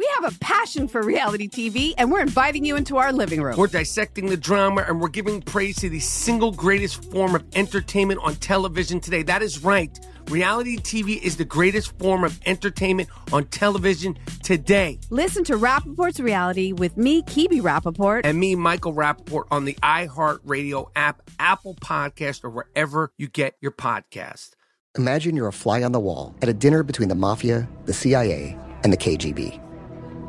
We have a passion for reality TV, and we're inviting you into our living room. We're dissecting the drama and we're giving praise to the single greatest form of entertainment on television today. That is right. Reality TV is the greatest form of entertainment on television today. Listen to Rapaport's Reality with me, Kibi Rapaport. And me, Michael Rapaport, on the iHeartRadio app, Apple Podcast, or wherever you get your podcast. Imagine you're a fly on the wall at a dinner between the mafia, the CIA, and the KGB.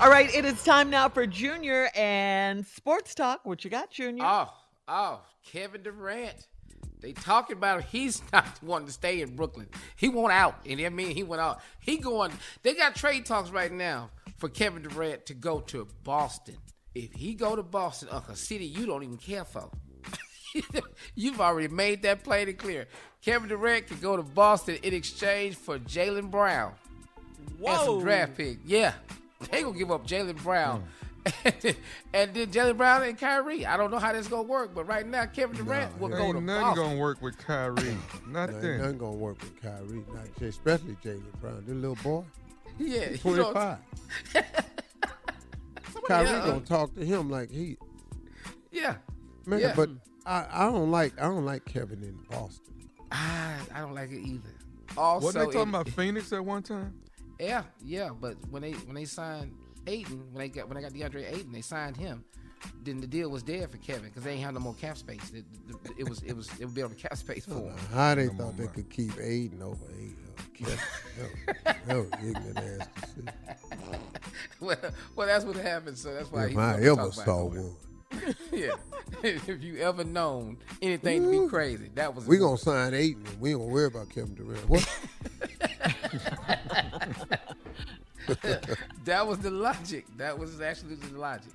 All right, it is time now for Junior and Sports Talk. What you got, Junior? Oh, oh, Kevin Durant. They talking about he's not wanting to stay in Brooklyn. He went out, and I mean he went out. He going. They got trade talks right now for Kevin Durant to go to Boston. If he go to Boston, a city you don't even care for, you've already made that plain and clear. Kevin Durant can go to Boston in exchange for Jaylen Brown Whoa. and some draft pick. Yeah, they gonna give up Jaylen Brown. and then Jaylen Brown and Kyrie. I don't know how this gonna work, but right now Kevin Durant will go Ain't to nothing Boston. gonna work with Kyrie. Nothing. Ain't nothing gonna work with Kyrie, not especially Jaylen Brown. This little boy, Yeah, you twenty know. Kyrie Yeah. gonna talk to him like he yeah. man, Yeah. but I, I don't like I don't like Kevin in Boston. I, I don't like it either. Also, What they talking it- about Phoenix at one time? Yeah, yeah, but when they when they signed Ayton, when they got when they got DeAndre Ayton, they signed him. Then the deal was dead for Kevin because they ain't have no more cap space. It, it, it was it was it would be on the cap space for him. How they thought they could keep Ayton over Ayton. Kevin. That was, that was ignorant ass well, well, that's what happened. So that's why If he I ever talk saw one. yeah, if you ever known anything to be crazy, that was We gonna sign Ayton and we ain't gonna worry about Kevin Durant. What? that was the logic. That was actually the logic.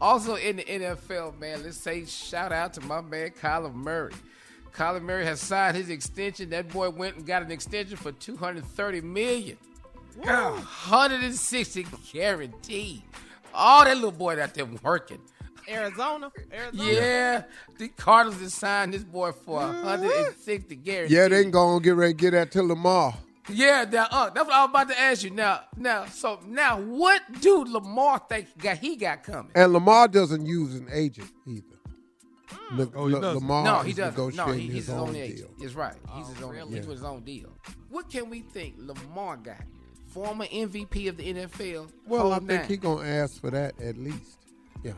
Also in the NFL, man, let's say shout out to my man Kyler Murray. Kyler Murray has signed his extension. That boy went and got an extension for 230 million. 160 guaranteed. All that little boy out there working. Arizona. Arizona. Yeah, the Cardinals has signed this boy for 160 guaranteed. yeah, they ain't gonna get ready to get that till Lamar. Yeah, now uh, that's what I was about to ask you. Now, now, so now, what do Lamar think got he got coming? And Lamar doesn't use an agent either. Le- Oh, he Le- doesn't? Lamar no, he is doesn't. No, he, he's his, his own deal. agent. It's right. He's his own. He's Yeah. his own deal. What can we think Lamar got? Former MVP of the NFL. Well, I think nine. he gonna ask for that at least. Yeah.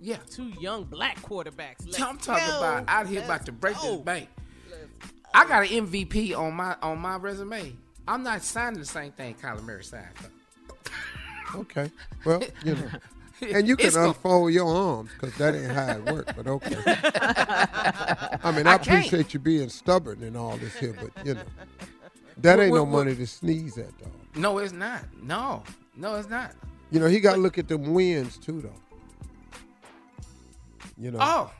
Yeah, Two young black quarterbacks. Let's I'm talking go. about out here about Let's to break go. this bank. I got an MVP on my on my resume. I'm not signing the same thing Kyler Murray signed. Okay. Well, you know. And you can It's gonna- unfold your arms because that ain't how it works, but okay. I mean, I, I appreciate you being stubborn and all this here, but you know, that What- ain't no what- what- money to sneeze at, dog. No, it's not. No, no, it's not. You know, he got to look at them wins too, though. You know, Oh,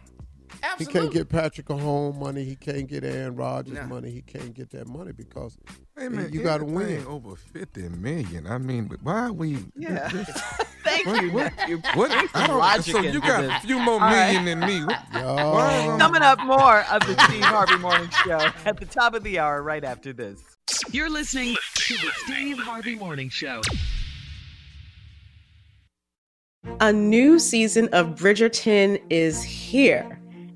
he can't get Patrick Mahomes money. He can't get Aaron Rodgers No. money. He can't get that money because Hey man, you got to win. over fifty million. I mean, but why are we? Yeah. this- Thank What- you, what- nephew. What? I don't, so you got this. a few more All right. million than me. What- Y'all- why am Coming up more of the Steve Harvey Morning Show at the top of the hour right after this. You're listening to the Steve Harvey Morning Show. A new season of Bridgerton is here.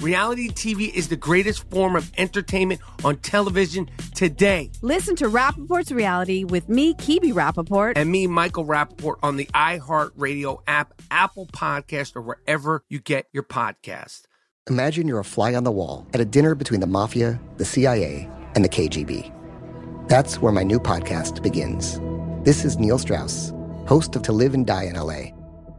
Reality TV is the greatest form of entertainment on television today. Listen to Rapaport's Reality with me, Kibi Rapaport. And me, Michael Rapaport, on the iHeartRadio app, Apple Podcast, or wherever you get your podcast. Imagine you're a fly on the wall at a dinner between the mafia, the CIA, and the KGB. That's where my new podcast begins. This is Neil Strauss, host of To Live and Die in LA.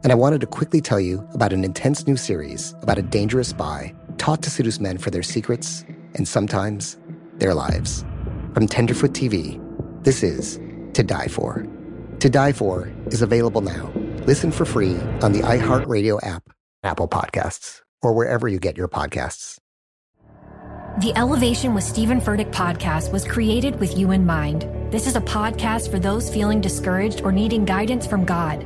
And I wanted to quickly tell you about an intense new series about a dangerous spy taught to seduce men for their secrets and sometimes their lives. From Tenderfoot TV, this is To Die For. To Die For is available now. Listen for free on the iHeartRadio app, Apple Podcasts, or wherever you get your podcasts. The Elevation with Stephen Furtick podcast was created with you in mind. This is a podcast for those feeling discouraged or needing guidance from God.